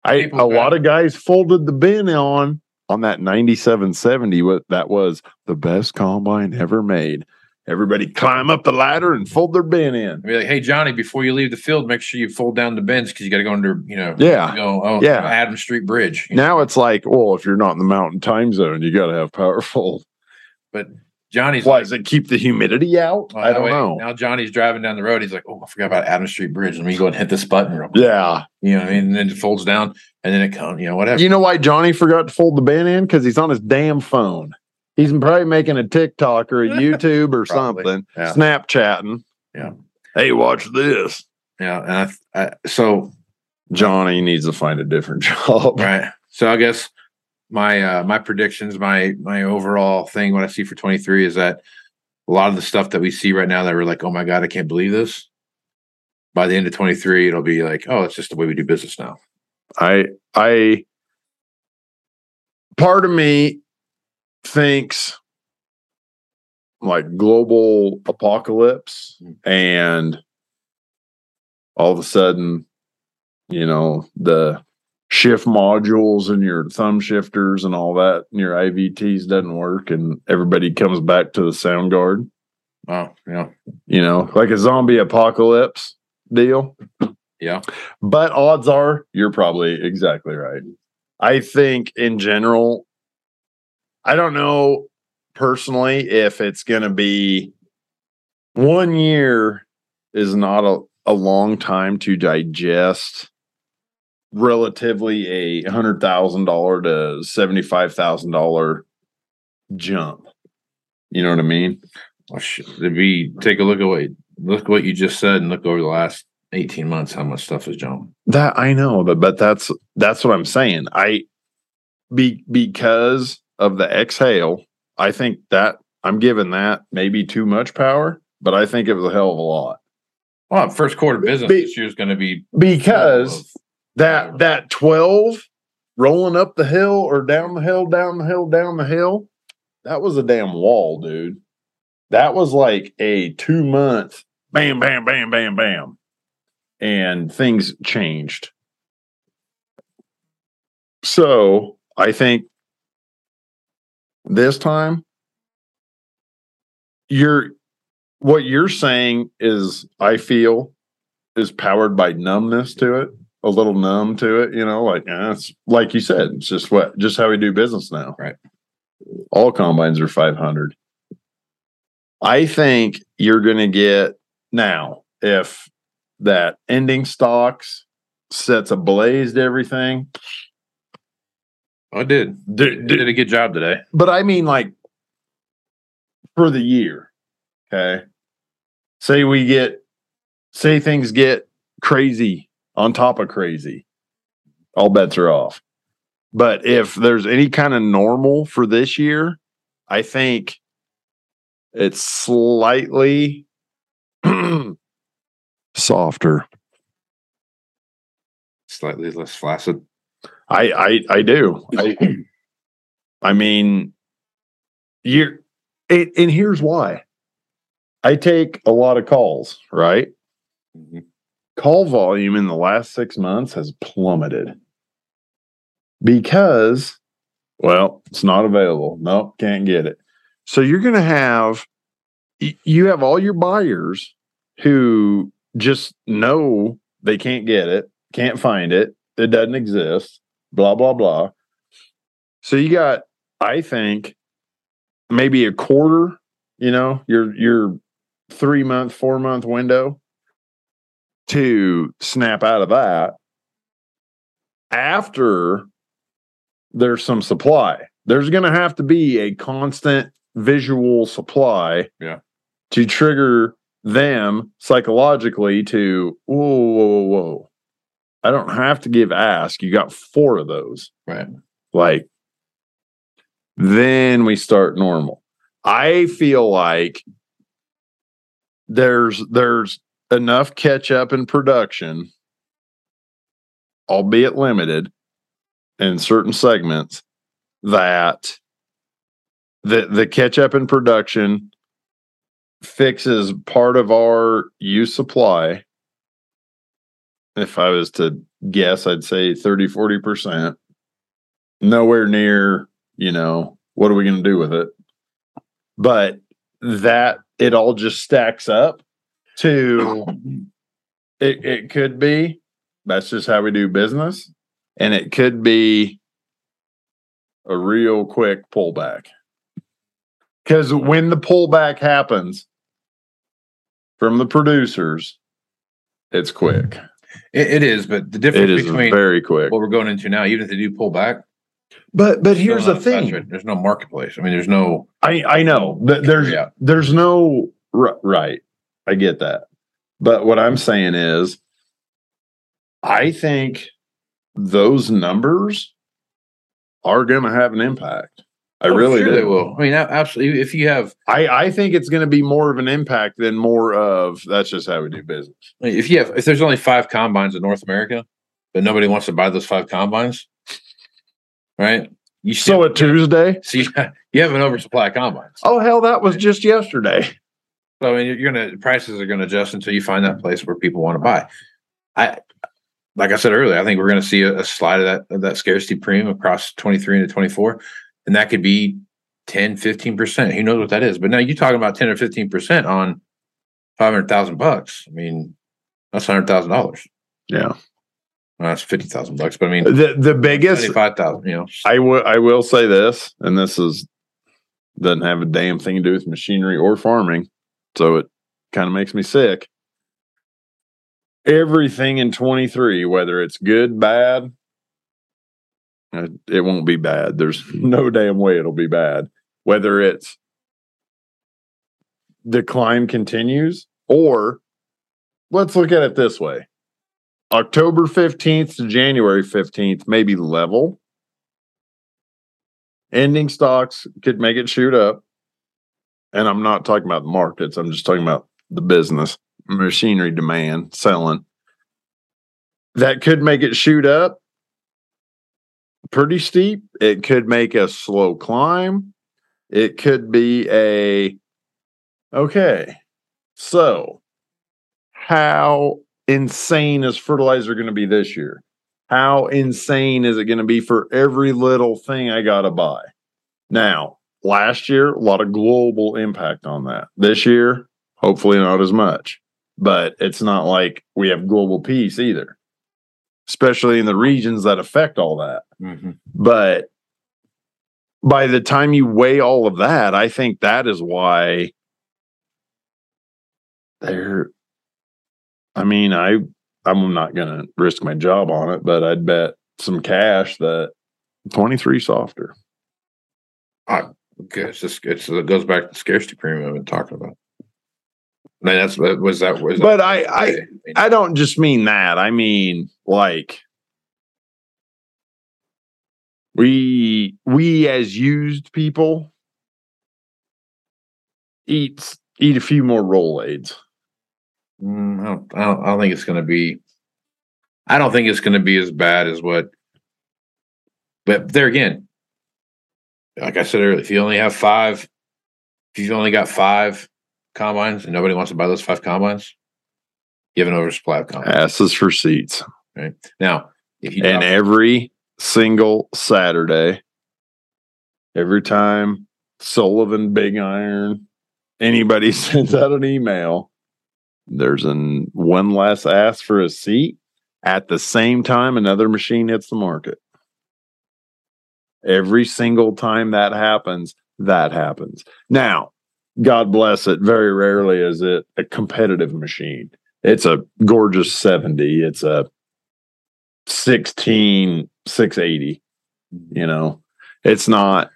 I People a lot of guys folded the bin on on that 9770 what that was the best combine ever made. Everybody climb up the ladder and fold their bin in. Be like, hey Johnny, before you leave the field, make sure you fold down the bins because you got to go under, you know, Yeah. you oh, Yeah. Adam Street Bridge. Now it's like, well, if you're not in the mountain time zone, you got to have power fold. But Johnny's Why like, does it keep the humidity out? well, I don't way- know. Now Johnny's driving down the road. He's like, oh, I forgot about Adam Street Bridge. Let me go and hit this button. Real quick. Yeah. You know what I mean? And then it folds down and then it comes, you know, whatever. You know why Johnny forgot to fold the bin in? Because he's on his damn phone. He's probably making a TikTok or a [laughs] YouTube or something, Yeah. Snapchatting. Yeah. Hey, watch this. Yeah. And I, I, so, Johnny needs to find a different [laughs] job. right. So I guess my, uh, my predictions, my, my overall thing, what I see for 23 is that a lot of the stuff that we see right now that we're like, oh my God, I can't believe this. By the end of 23, it'll be like, oh, it's just the way we do business now. I I part of me thinks like global apocalypse and all of a sudden you know the shift modules and your thumb shifters and all that and your IVTs doesn't work and everybody comes back to the sound guard Oh, yeah. you know like a zombie apocalypse deal Yeah. but odds are you're probably exactly right. I think in general, I don't know personally if it's going to be one year is not a, a long time to digest relatively a hundred thousand dollar to seventy five thousand dollar jump. You know what I mean? Oh, if we take a look at what, look what you just said and look over the last 18 months, how much stuff has jumped. That I know, but but that's that's what I'm saying. I be because of the exhale, I think that I'm giving that maybe too much power, but I think it was a hell of a lot. Well, first quarter business Be- this year is going to be Because that that 12 rolling up the hill or down the hill, down the hill, down the hill, that was a damn wall, dude. That was like a two month bam, bam, bam, bam, bam. And things changed. So I think this time you're what you're saying is I feel is powered by numbness to it, a little numb to it, you know, like eh, it's like you said, it's just what just how we do business now. Right. All combines are 500. I think you're going to get now if that ending stocks sets ablaze to everything. I did. Do, It did a good job today. but I mean, like for the year. Okay. Say we get, say things get crazy on top of crazy, all bets are off. But if there's any kind of normal for this year, I think it's slightly [clears throat] softer. Slightly less flaccid. I I I do. I I mean, you're and, and here's why. I take a lot of calls, right? Mhm. Call volume in the last six months has plummeted because, well, it's not available. No, can't get it. So you're going to have, you have all your buyers who just know they can't get it, can't find it, it doesn't exist, blah, blah, blah. So you got, I think, maybe a quarter, you know, your, your, three month, four month window to snap out of that after there's some supply. There's going to have to be a constant visual supply Yeah. to trigger them psychologically to, whoa, whoa, whoa, whoa. I don't have to give ask. You got four of those Right. like then we start normal i feel like there's there's enough catch up in production albeit limited in certain segments that the the catch up in production fixes part of our use supply if i was to guess i'd say 30 40% nowhere near, you know, what are we going to do with it? But that it all just stacks up to [coughs] it, it could be that's just how we do business. And it could be a real quick pullback. Because when the pullback happens from the producers, it's quick. It, it is, but the difference is between very quick. what we're going into now, even if they do pull back, But but here's the thing. rate. There's no marketplace. I mean, there's no. I I know Th- there's Yeah. there's no right. I get that, but what I'm saying is, I think those numbers are going to have an impact. I Oh, really sure do. They will. I mean, absolutely. If you have, I I think it's going to be more of an impact than more of that's just how we do business. if you have, if there's only five combines in North America, but nobody wants to buy those five combines, right? You So a Tuesday. [laughs] so you, you have an oversupply of combines. Oh hell, that was just yesterday. So I mean, you're gonna prices are gonna adjust until you find that place where people want to buy. I, like I said earlier, I think we're gonna see a, a slide of that of that scarcity premium across 23 into 24, and that could be 10, 15 percent. Who knows what that is? But now you're talking about 10 or 15 percent on 500,000 bucks. I mean, that's hundred thousand dollars. Yeah. Well, that's fifty thousand bucks. But I mean, The the biggest seventy-five thousand. You know, I will I will say this, and this is doesn't have a damn thing to do with machinery or farming, so it kind of makes me sick. Everything in 23, whether it's good, bad, uh, it won't be bad. There's [laughs] no damn way it'll be bad. Whether it's the climb continues or let's look at it this way. October 15th to January 15th maybe level ending stocks could make it shoot up. And I'm not talking about the markets, I'm just talking about the business, machinery demand, selling. That could make it shoot up pretty steep. It could make a slow climb. It could be a okay. So, how insane is fertilizer going to be this year? How insane is it going to be for every little thing I got to buy? Now, last year, a lot of global impact on that. This year, hopefully not as much, but it's not like we have global peace either, especially in the regions that affect all that. Mm-hmm. But by the time you weigh all of that, I think that is why they're, I mean, I, I'm not going to risk my job on it, but I'd bet some cash that 23 softer. Okay, it's just it's, it goes back to the scarcity premium I've been talking about. I mean, that's that was that was. But I, I, I don't just mean that. I mean, like, we, we as used people eat, eat a few more Rolaids. Mm, I, don't, I don't. I don't think it's going to be. I don't think it's going to be as bad as what But there again, like I said earlier, if you only have five, if you've only got five combines and nobody wants to buy those five combines, you have an oversupply of combines. Asses for seats. Right now, if you And every single Saturday, every time Sullivan Big Iron, anybody [laughs] sends out an email, there's an one less ask for a seat at the same time another machine hits the market. Every single time that happens, that happens. Now, God bless it, very rarely is it a competitive machine. It's a gorgeous 70. It's a 16 680 mm-hmm. you know it's not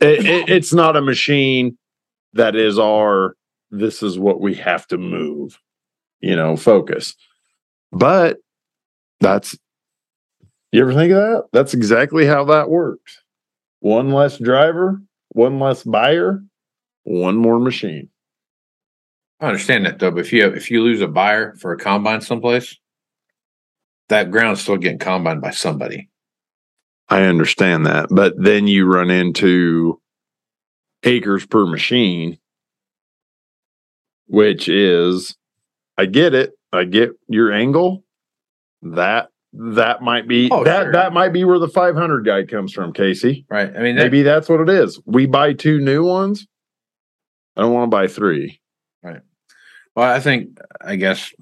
it, it- it's not a machine that is our this is what we have to move you know focus but that's you ever think of that that's exactly how that works one less driver one less buyer one more machine I understand that though, but if you have, if you lose a buyer for a combine someplace, that ground's still getting combined by somebody. I understand that, but then you run into acres per machine, which is, I get it. I get your angle. That that might be Oh, that sure. that might be where the 500 guy comes from, Casey. Right. I mean, that, Maybe that's what it is. We buy two new ones. I don't want to buy three. right well, I think, I guess,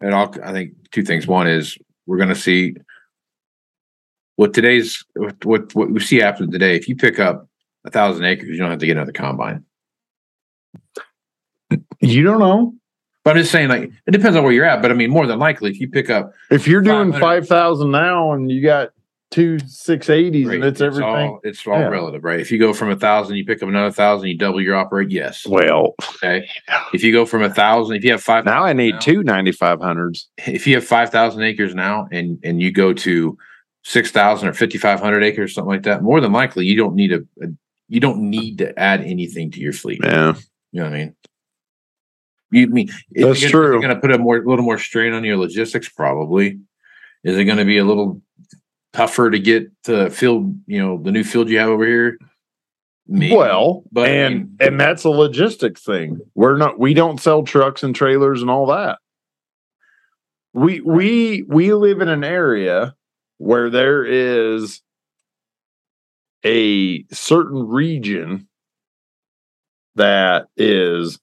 and all, I think two things. One is we're going to see what today's, what, what, what we see after today. If you pick up a thousand acres, you don't have to get another combine. You don't know But I'm just saying, like, it depends on where you're at. But I mean, more than likely, if you pick up, if you're doing 500. 5,000 now and you got two 680s Right, and it's everything. all, it's all Yeah. relative, right? If you go from a thousand, you pick up another thousand, you double your operate. Yes. well, Okay. If you go from a thousand, if you have five, now I need now- two 9500s. if you have 5,000 acres now and, and you go to 6,000 or 5,500 acres, something like that, more than likely you don't need a, a you don't need to add anything to your fleet. Yeah. You know what I mean? You mean That's gonna, true. Going to put a more, a little more strain on your logistics, probably. Is it going to be a little tougher to get to field? You know, the new field you have over here. Maybe. Well, but I and mean- and that's a logistics thing. We're not we don't sell trucks and trailers and all that. We we we live in an area where there is a certain region that is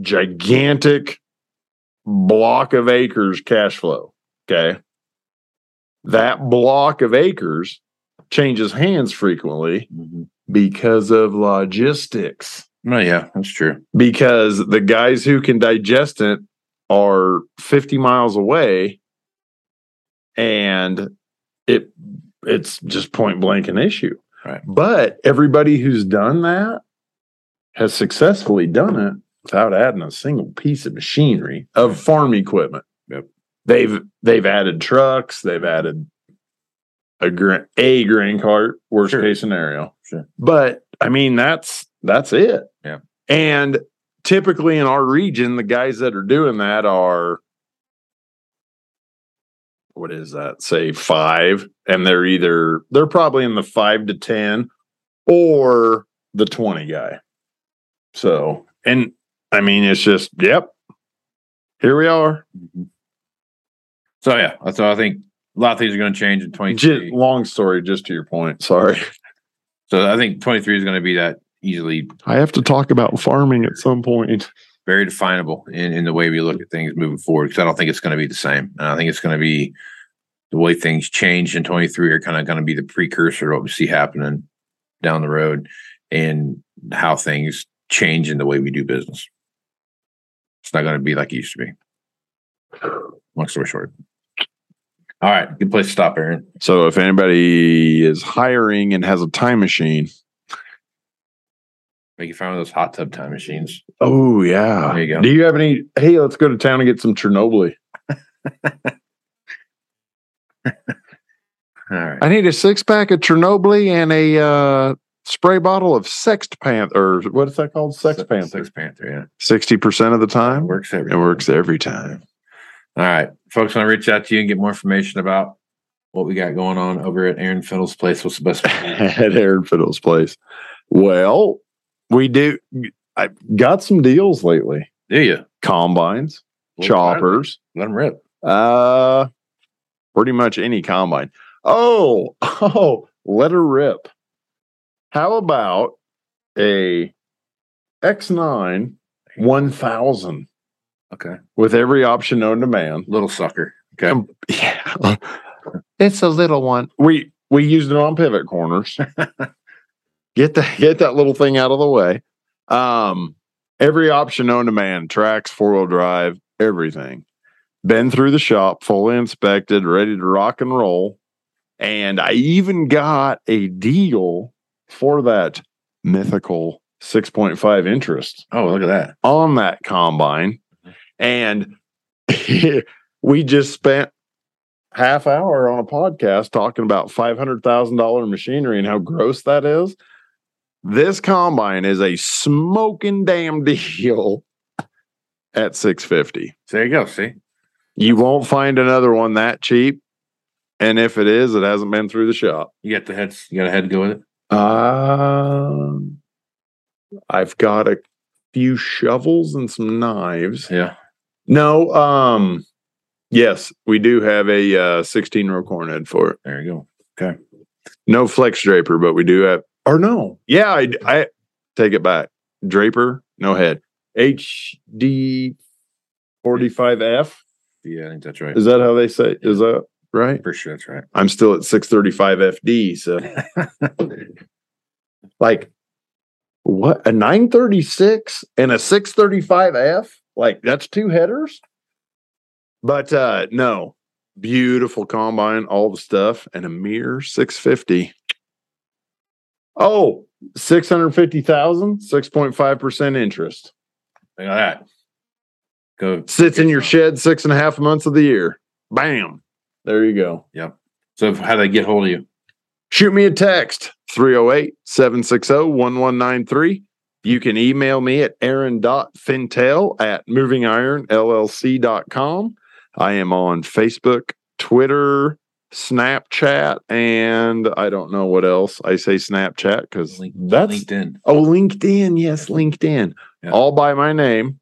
gigantic block of acres cash flow. Okay. That block of acres changes hands frequently Mhm. because of logistics. Oh, yeah, that's true. Because the guys who can digest it are 50 miles away and it it's just point blank an issue. Right. But everybody who's done that has successfully done it without adding a single piece of machinery of farm equipment. Yep. They've they've added trucks, they've added a grain a grain cart, worst Sure. case scenario. Sure. But I mean that's that's it. Yeah. And typically in our region, the guys that are doing that are what is that? Say five, and they're either they're probably in the five to ten or the 20 guy. So, and I mean, it's just, yep, here we are. Mm-hmm. So yeah, so I think a lot of things are going to change in 23. Just, long story, just to your point. Sorry. [laughs] So I think 23 is going to be that easily I have to talk about farming at some point. very definable in, in the way we look at things moving forward because I don't think it's going to be the same. And I think it's going to be the way things change in 23 are kind of going to be the precursor to what we see happening down the road and how things change in the way we do business. Not going to be like it used to be. Long story short. All right, good place to stop, Aaron. So, if anybody is hiring and has a time machine, Make you find one of those hot tub time machines. oh, yeah. There you go. Do you have any? Hey, let's go to town and get some Chernobyl. [laughs] All right. I need a six pack of Chernobyl and a uh, spray bottle of Sext Panther. Or what is that called? Sex Panther. Sex Panther, yeah. Sixty percent of the time, Works every it works every time. All right. Folks want to reach out to you and get more information about what we got going on over at Aaron Fintel's place. What's the best? [laughs] at Aaron Fintel's place. Well, we do. I got some deals lately. Do you? Combines, choppers, Let them rip. uh, pretty much any combine. Oh, [laughs] oh, let her rip. How about a X9 1000 Okay. with every option known to man? Little sucker. Okay. Um, yeah. it's a little one. We we used it on pivot corners. [laughs] get the get that little thing out of the way. Um, every option known to man, tracks, four wheel drive, everything. Been through the shop, fully inspected, ready to rock and roll. And I even got a deal for that mythical 6.5 interest oh, look at that. on that combine and [laughs] we just spent half hour on a podcast talking about $500,000 machinery and how gross that is. This combine is a smoking damn deal [laughs] at 650. So there you go. See? You won't find another one that cheap. And if it is, it hasn't been through the shop. You got the heads. You got a head to go with it. Um, I've got a few shovels and some knives. Yeah. No, um, yes, we do have a uh, 16 row corn head for it. There you go. Okay. No flex draper, but we do have, or no, yeah, I, I take it back. Draper, no head. HD 45F. Yeah, I think that's right. Is that how they say? Is that right? For sure that's right. I'm still at 635 FD. So, [laughs] like, what a 936 and a 635F? Like, that's two headers. But uh no, beautiful combine, all the stuff, and a mere 650. Oh, 650,000, 6.5% interest. Look at that. Go. Sits in your shed six and a half months of the year. Bam. There you go. Yep. So how do they get hold of you? Shoot me a text 308 760 1193. You can email me at aaron.fintel at movingironllc.com. I am on Facebook, Twitter, Snapchat, and I don't know what else. I say Snapchat because that's LinkedIn. oh LinkedIn. Yes, LinkedIn. Yeah. All by my name.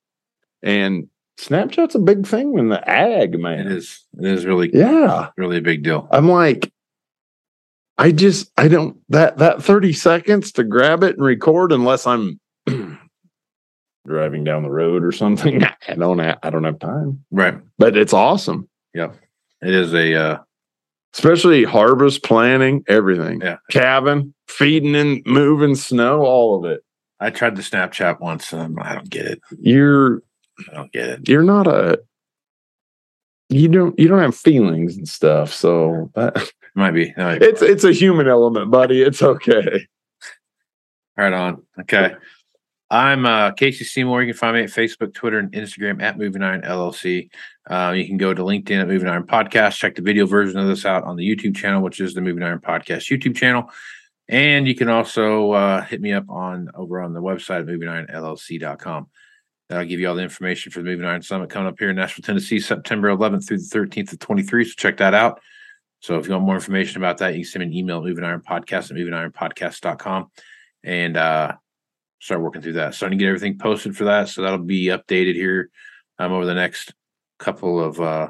And Snapchat's a big thing in the ag, man. It is. It is really, Yeah. really a big deal. I'm like, I just I don't that that 30 seconds to grab it and record unless I'm [clears throat] driving down the road or something. [laughs] I don't have, I don't have time. Right. But it's awesome. Yeah. It is a. uh Especially harvest planning, everything. Yeah. Cabin, feeding and moving snow, all of it. I tried the Snapchat once. And I don't get it. You're I don't get it. you're not a you don't you don't have feelings and stuff. So that, [laughs] Might be. might be it's it's a human element, buddy. It's okay. Right on. Okay. I'm uh, Casey Seymour. You can find me at Facebook, Twitter, and Instagram at Moving Iron LLC. Uh, you can go to LinkedIn at Moving Iron Podcast. Check the video version of this out on the YouTube channel, which is the Moving Iron Podcast YouTube channel. And you can also uh, hit me up on over on the website at movingironllc.com. That'll give you all the information for the Moving Iron Summit coming up here in Nashville, Tennessee, September 11th through the 13th of 23. So check that out. So if you want more information about that, you can send me an email at Moving Iron Podcast at movingironpodcast.com and uh, start working through that. Starting to get everything posted for that, so that'll be updated here um, over the next couple of uh,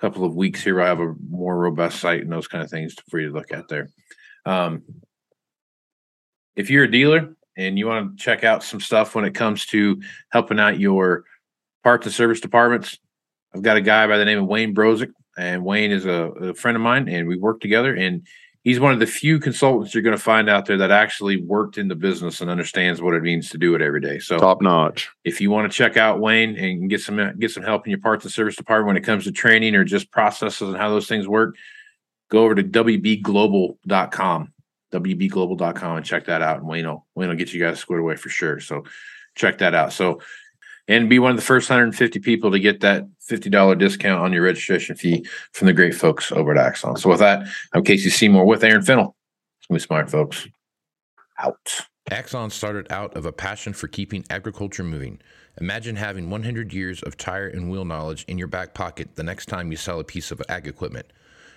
couple of weeks. Here, I'll have a more robust site and those kind of things for you to look at there. Um, if you're a dealer and you want to check out some stuff when it comes to helping out your parts and service departments, I've got a guy by the name of Wayne Brozick, and Wayne is a, a friend of mine, and we work together. And he's one of the few consultants you're going to find out there that actually worked in the business and understands what it means to do it every day. So Top notch. if you want to check out Wayne and get some get some help in your parts and service department when it comes to training or just processes and how those things work, go over to wbglobal.com, wbglobal.com and check that out. And Wayne will get you guys squared away for sure. So check that out. So and be one of the first 150 people to get that $50 discount on your registration fee from the great folks over at Axon. So with that, I'm Casey Seymour with Aaron Fintel. It's smart, folks. Out. Axon started out of a passion for keeping agriculture moving. Imagine having 100 years of tire and wheel knowledge in your back pocket the next time you sell a piece of ag equipment.